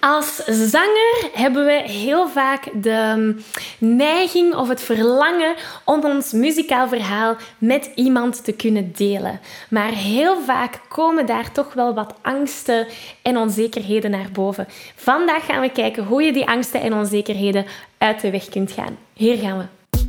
Als zanger hebben we heel vaak de neiging of het verlangen om ons muzikaal verhaal met iemand te kunnen delen. Maar heel vaak komen daar toch wel wat angsten en onzekerheden naar boven. Vandaag gaan we kijken hoe je die angsten en onzekerheden uit de weg kunt gaan. Hier gaan we.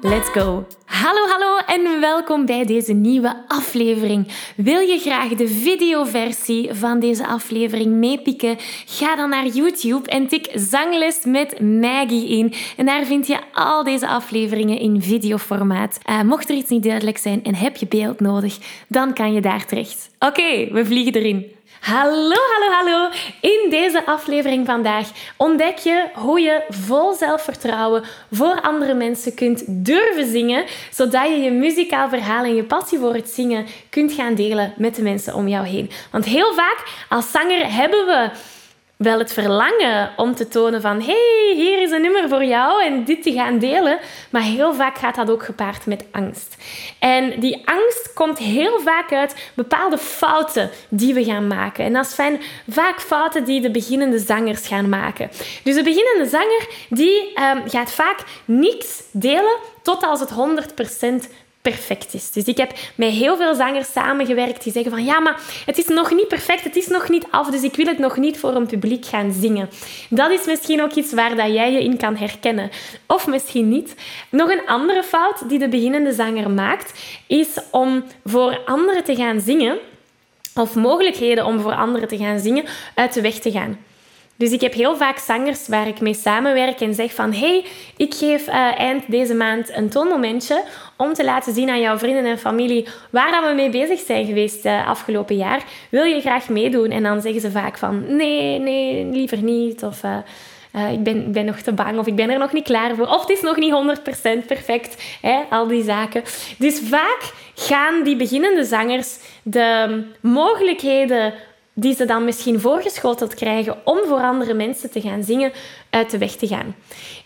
Let's go! Hallo, hallo en welkom bij deze nieuwe aflevering. Wil je graag de videoversie van deze aflevering meepikken? Ga dan naar YouTube en tik Zangles met Maggie in. En daar vind je al deze afleveringen in videoformaat. Uh, mocht er iets niet duidelijk zijn en heb je beeld nodig, dan kan je daar terecht. Oké, we vliegen erin. Hallo, hallo, hallo. In deze aflevering vandaag ontdek je hoe je vol zelfvertrouwen voor andere mensen kunt durven zingen, zodat je je muzikaal verhaal en je passie voor het zingen kunt gaan delen met de mensen om jou heen. Want heel vaak als zanger hebben we wel het verlangen om te tonen van hey, hier is een nummer voor jou en dit te gaan delen. Maar heel vaak gaat dat ook gepaard met angst. En die angst komt heel vaak uit bepaalde fouten die we gaan maken. En dat zijn vaak fouten die de beginnende zangers gaan maken. Dus de beginnende zanger die um, gaat vaak niks delen tot als het 100% perfect is. Dus ik heb met heel veel zangers samengewerkt die zeggen van ja, maar het is nog niet perfect, het is nog niet af, dus ik wil het nog niet voor een publiek gaan zingen. Dat is misschien ook iets waar dat jij je in kan herkennen. Of misschien niet. Nog een andere fout die de beginnende zanger maakt, is om voor anderen te gaan zingen, of mogelijkheden om voor anderen te gaan zingen, uit de weg te gaan. Dus ik heb heel vaak zangers waar ik mee samenwerk en zeg van hey, ik geef uh, eind deze maand een toonmomentje om te laten zien aan jouw vrienden en familie waar dat we mee bezig zijn geweest uh, afgelopen jaar. Wil je graag meedoen? En dan zeggen ze vaak van nee, nee, liever niet. Of uh, ik, ben, ben nog te bang of ik ben er nog niet klaar voor. Of het is nog niet 100% perfect. Al die zaken. Dus vaak gaan die beginnende zangers de mogelijkheden die ze dan misschien voorgeschoteld krijgen om voor andere mensen te gaan zingen, uit de weg te gaan.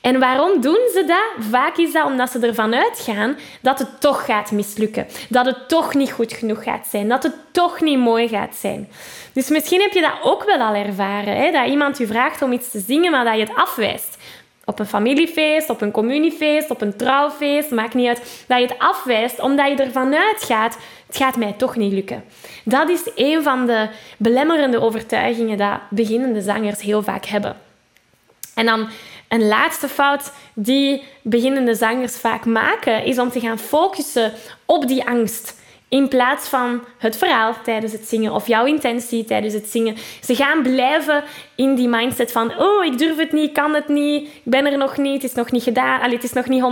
En waarom doen ze dat? Vaak is dat omdat ze ervan uitgaan dat het toch gaat mislukken. Dat het toch niet goed genoeg gaat zijn. Dat het toch niet mooi gaat zijn. Dus misschien heb je dat ook wel al ervaren. Hè? Dat iemand je vraagt om iets te zingen, maar dat je het afwijst. Op een familiefeest, op een communiefeest, op een trouwfeest, maakt niet uit. Dat je het afwijst omdat je ervan uitgaat het gaat mij toch niet lukken. Dat is een van de belemmerende overtuigingen dat beginnende zangers heel vaak hebben. En dan een laatste fout die beginnende zangers vaak maken, is om te gaan focussen op die angst. In plaats van het verhaal tijdens het zingen of jouw intentie tijdens het zingen. Ze gaan blijven in die mindset van: oh, ik durf het niet, kan het niet, ik ben er nog niet, het is nog niet gedaan, allee, het is nog niet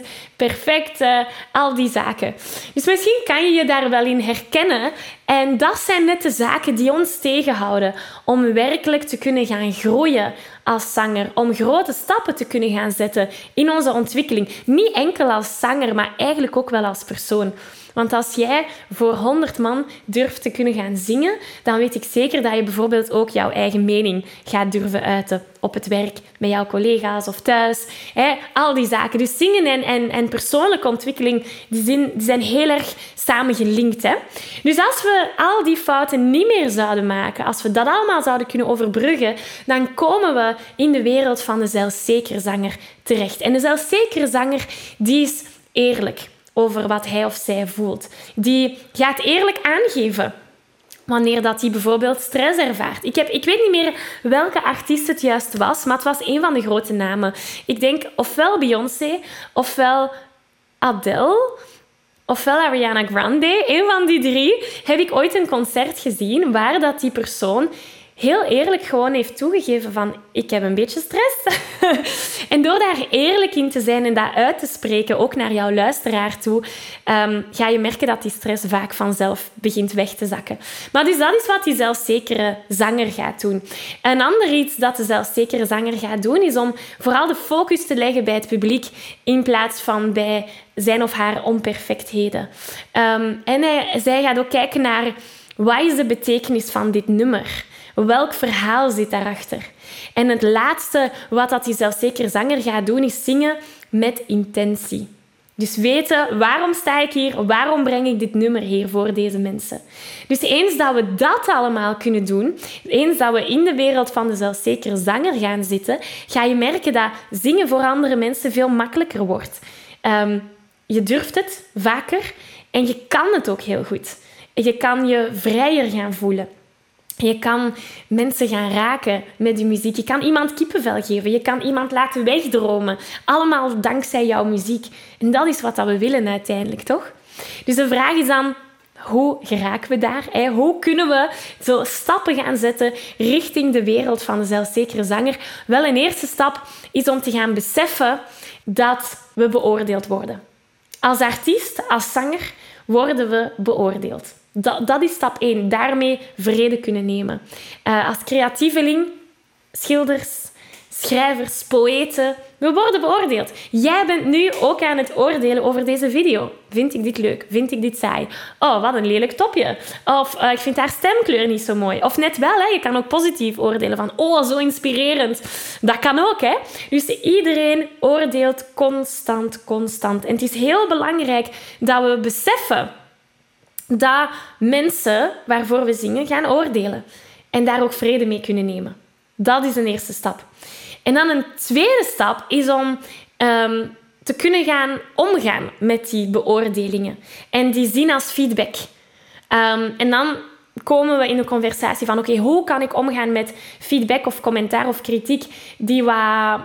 100% perfect, uh, al die zaken. Dus misschien kan je je daar wel in herkennen. En dat zijn net de zaken die ons tegenhouden om werkelijk te kunnen gaan groeien als zanger, om grote stappen te kunnen gaan zetten in onze ontwikkeling. Niet enkel als zanger, maar eigenlijk ook wel als persoon. Want als jij voor 100 man durft te kunnen gaan zingen, dan weet ik zeker dat je bijvoorbeeld ook jouw eigen mening gaat durven uiten op het werk, met jouw collega's of thuis. Hè? Al die zaken. Dus zingen en, en, en persoonlijke ontwikkeling die zijn, die zijn heel erg samengelinkt. Hè? Dus als we al die fouten niet meer zouden maken, als we dat allemaal zouden kunnen overbruggen, dan komen we in de wereld van de zelfzekere zanger terecht. En de zelfzekere zanger, die is eerlijk over wat hij of zij voelt. Die gaat eerlijk aangeven wanneer dat hij bijvoorbeeld stress ervaart. Ik, heb, ik weet niet meer welke artiest het juist was, maar het was een van de grote namen. Ik denk ofwel Beyoncé, ofwel Adele, ofwel Ariana Grande, een van die drie, heb ik ooit een concert gezien waar dat die persoon heel eerlijk gewoon heeft toegegeven van ik heb een beetje stress. en door daar eerlijk in te zijn en dat uit te spreken, ook naar jouw luisteraar toe, um, ga je merken dat die stress vaak vanzelf begint weg te zakken. Maar dus dat is wat die zelfzekere zanger gaat doen. Een ander iets dat de zelfzekere zanger gaat doen, is om vooral de focus te leggen bij het publiek in plaats van bij zijn of haar onperfectheden. Um, en hij, zij gaat ook kijken naar wat is de betekenis van dit nummer Welk verhaal zit daarachter? En het laatste wat dat die zelfzeker zanger gaat doen, is zingen met intentie. Dus weten, waarom sta ik hier? Waarom breng ik dit nummer hier voor deze mensen? Dus eens dat we dat allemaal kunnen doen, eens dat we in de wereld van de zelfzekere zanger gaan zitten, ga je merken dat zingen voor andere mensen veel makkelijker wordt. Ehm, je durft het vaker en je kan het ook heel goed. Je kan je vrijer gaan voelen. Je kan mensen gaan raken met die muziek. Je kan iemand kippenvel geven. Je kan iemand laten wegdromen. Allemaal dankzij jouw muziek. En dat is wat we willen uiteindelijk, toch? Dus de vraag is dan, hoe geraken we daar? Hoe kunnen we zo stappen gaan zetten richting de wereld van de zelfzekere zanger? Wel, een eerste stap is om te gaan beseffen dat we beoordeeld worden. Als artiest, als zanger, worden we beoordeeld. Dat, dat is stap 1. Daarmee vrede kunnen nemen. Uh, als creatieveling, schilders, schrijvers, poëten, we worden beoordeeld. Jij bent nu ook aan het oordelen over deze video. Vind ik dit leuk? Vind ik dit saai? Oh, wat een lelijk topje. Of uh, ik vind haar stemkleur niet zo mooi. Of net wel, hè? je kan ook positief oordelen van oh, zo inspirerend. Dat kan ook. Hè? Dus iedereen oordeelt constant, constant. En het is heel belangrijk dat we beseffen dat mensen waarvoor we zingen gaan oordelen. En daar ook vrede mee kunnen nemen. Dat is een eerste stap. En dan een tweede stap is om ehm, te kunnen gaan omgaan met die beoordelingen. En die zien als feedback. Ehm, en dan komen we in de conversatie van... Oké, hoe kan ik omgaan met feedback of commentaar of kritiek die wat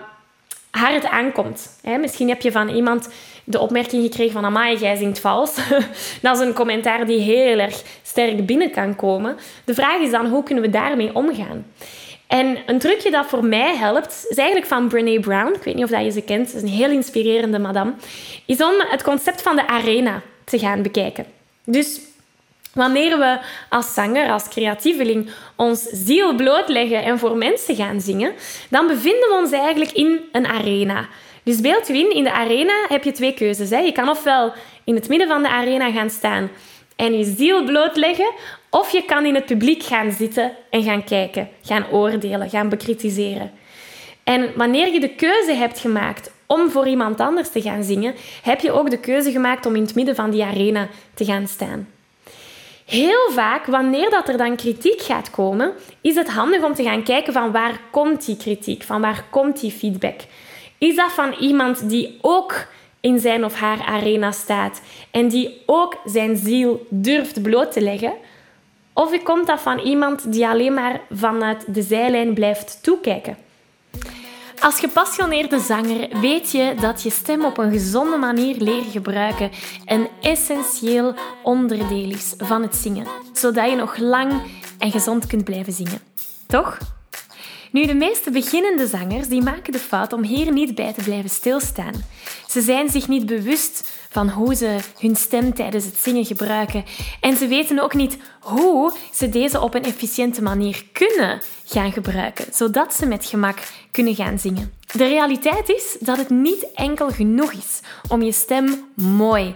hard aankomt? Misschien heb je van iemand de opmerking gekregen van amai, jij zingt vals. dat is een commentaar die heel erg sterk binnen kan komen. De vraag is dan, hoe kunnen we daarmee omgaan? En een trucje dat voor mij helpt, is eigenlijk van Brene Brown. Ik weet niet of dat je ze kent. Ze is een heel inspirerende madame. Is om het concept van de arena te gaan bekijken. Dus wanneer we als zanger, als creatieveling, ons ziel blootleggen en voor mensen gaan zingen, dan bevinden we ons eigenlijk in een arena. Dus beeld u in, in de arena heb je twee keuzes. Hè. Je kan ofwel in het midden van de arena gaan staan en je ziel blootleggen, of je kan in het publiek gaan zitten en gaan kijken, gaan oordelen, gaan bekritiseren. En wanneer je de keuze hebt gemaakt om voor iemand anders te gaan zingen, heb je ook de keuze gemaakt om in het midden van die arena te gaan staan. Heel vaak, wanneer dat er dan kritiek gaat komen, is het handig om te gaan kijken van waar komt die kritiek, van waar komt die feedback. Is dat van iemand die ook in zijn of haar arena staat en die ook zijn ziel durft bloot te leggen? Of komt dat van iemand die alleen maar vanuit de zijlijn blijft toekijken? Als gepassioneerde zanger weet je dat je stem op een gezonde manier leren gebruiken een essentieel onderdeel is van het zingen, zodat je nog lang en gezond kunt blijven zingen. Toch? Nu, de meeste beginnende zangers die maken de fout om hier niet bij te blijven stilstaan. Ze zijn zich niet bewust van hoe ze hun stem tijdens het zingen gebruiken. En ze weten ook niet hoe ze deze op een efficiënte manier kunnen gaan gebruiken, zodat ze met gemak kunnen gaan zingen. De realiteit is dat het niet enkel genoeg is om je stem mooi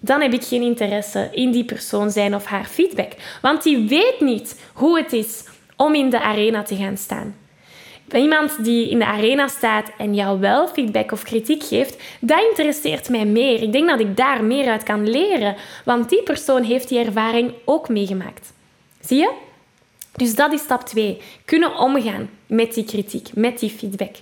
dan heb ik geen interesse in die persoon zijn of haar feedback. Want die weet niet hoe het is om in de arena te gaan staan. Iemand die in de arena staat en jou wel feedback of kritiek geeft, dat interesseert mij meer. Ik denk dat ik daar meer uit kan leren, want die persoon heeft die ervaring ook meegemaakt. Zie je? Dus dat is stap 2. Kunnen omgaan met die kritiek, met die feedback.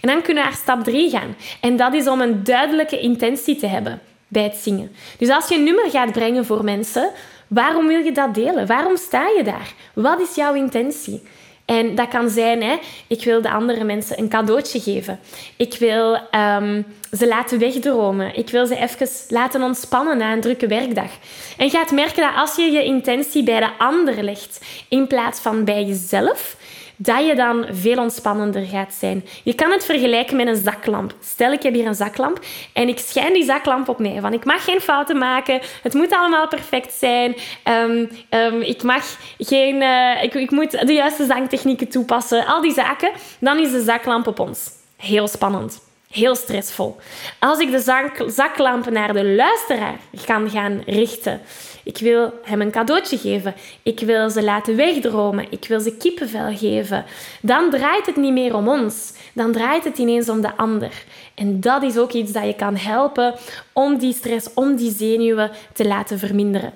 En dan kunnen we naar stap 3 gaan. En dat is om een duidelijke intentie te hebben bij het zingen. Dus als je een nummer gaat brengen voor mensen, waarom wil je dat delen? Waarom sta je daar? Wat is jouw intentie? En dat kan zijn, hè, ik wil de andere mensen een cadeautje geven. Ik wil um, ze laten wegdromen. Ik wil ze even laten ontspannen na een drukke werkdag. En je gaat merken dat als je je intentie bij de ander legt in plaats van bij jezelf, dat je dan veel ontspannender gaat zijn. Je kan het vergelijken met een zaklamp. Stel, ik heb hier een zaklamp en ik schijn die zaklamp op mij. Van, ik mag geen fouten maken, het moet allemaal perfect zijn, um, um, ik, mag geen, uh, ik, ik moet de juiste zangtechnieken toepassen, al die zaken. Dan is de zaklamp op ons. Heel spannend. Heel stressvol. Als ik de zak zaklamp naar de luisteraar kan gaan richten, ik wil hem een cadeautje geven. Ik wil ze laten wegdromen. Ik wil ze kippenvel geven. Dan draait het niet meer om ons. Dan draait het ineens om de ander. En dat is ook iets dat je kan helpen om die stress, om die zenuwen te laten verminderen.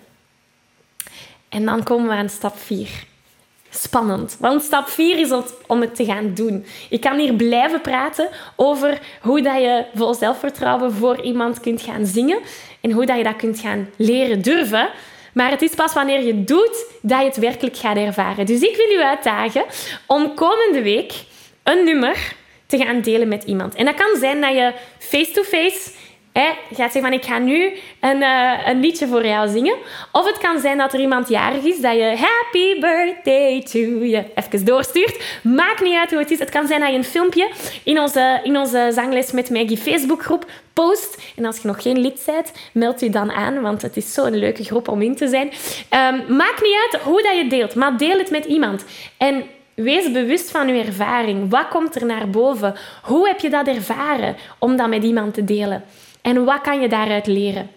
En dan komen we aan stap 4 spannend. Want stap 4 is om het te gaan doen. Je kan hier blijven praten over hoe dat je vol zelfvertrouwen voor iemand kunt gaan zingen en hoe dat je dat kunt gaan leren durven. Maar het is pas wanneer je doet dat je het werkelijk gaat ervaren. Dus ik wil u uitdagen om komende week een nummer te gaan delen met iemand. En dat kan zijn dat je face-to-face -face Hè, gaat zeggen van ik ga nu een, uh, een liedje voor jou zingen. Of het kan zijn dat er iemand jarig is dat je happy birthday to je even doorstuurt. Maakt niet uit hoe het is. Het kan zijn dat je een filmpje in onze, in onze zangles met Maggie Facebookgroep post. En als je nog geen lid bent, meld je dan aan, want het is zo'n leuke groep om in te zijn. Um, maakt niet uit hoe dat je deelt, maar deel het met iemand. En Wees bewust van je ervaring. Wat komt er naar boven? Hoe heb je dat ervaren om dat met iemand te delen? En wat kan je daaruit leren?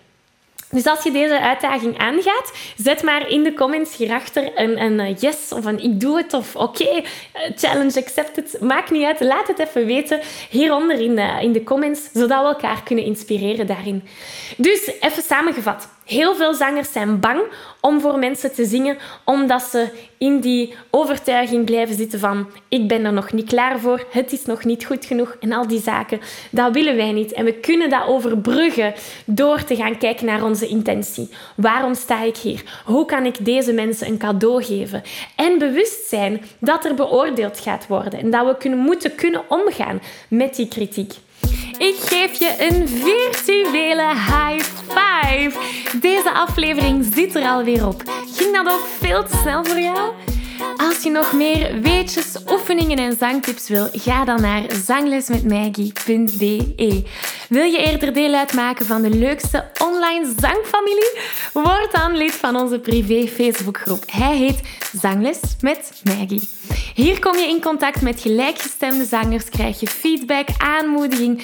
Dus als je deze uitdaging aangaat, zet maar in de comments hierachter een, een eh, yes of een ik doe het of oké, eh, challenge accepted. Maakt niet uit, laat het even weten hieronder in de, in de comments, zodat we elkaar kunnen inspireren daarin. Dus even samengevat. Heel veel zangers zijn bang om voor mensen te zingen, omdat ze in die overtuiging blijven zitten van ik ben er nog niet klaar voor, het is nog niet goed genoeg en al die zaken. Dat willen wij niet. En we kunnen dat overbruggen door te gaan kijken naar onze intentie. Waarom sta ik hier? Hoe kan ik deze mensen een cadeau geven? En bewust zijn dat er beoordeeld gaat worden en dat we kunnen, moeten kunnen omgaan met die kritiek. Ik geef je een virtuele high five. Deze aflevering zit er alweer op. Ging dat ook veel te snel voor jou? Als je nog meer weetjes, oefeningen en zangtips wil, ga dan naar zanglesmetmaggie.be. Wil je eerder deel uitmaken van de leukste online zangfamilie? Word dan lid van onze privé Facebookgroep. Hij heet Zangles met Maggie. Hier kom je in contact met gelijkgestemde zangers, krijg je feedback, aanmoediging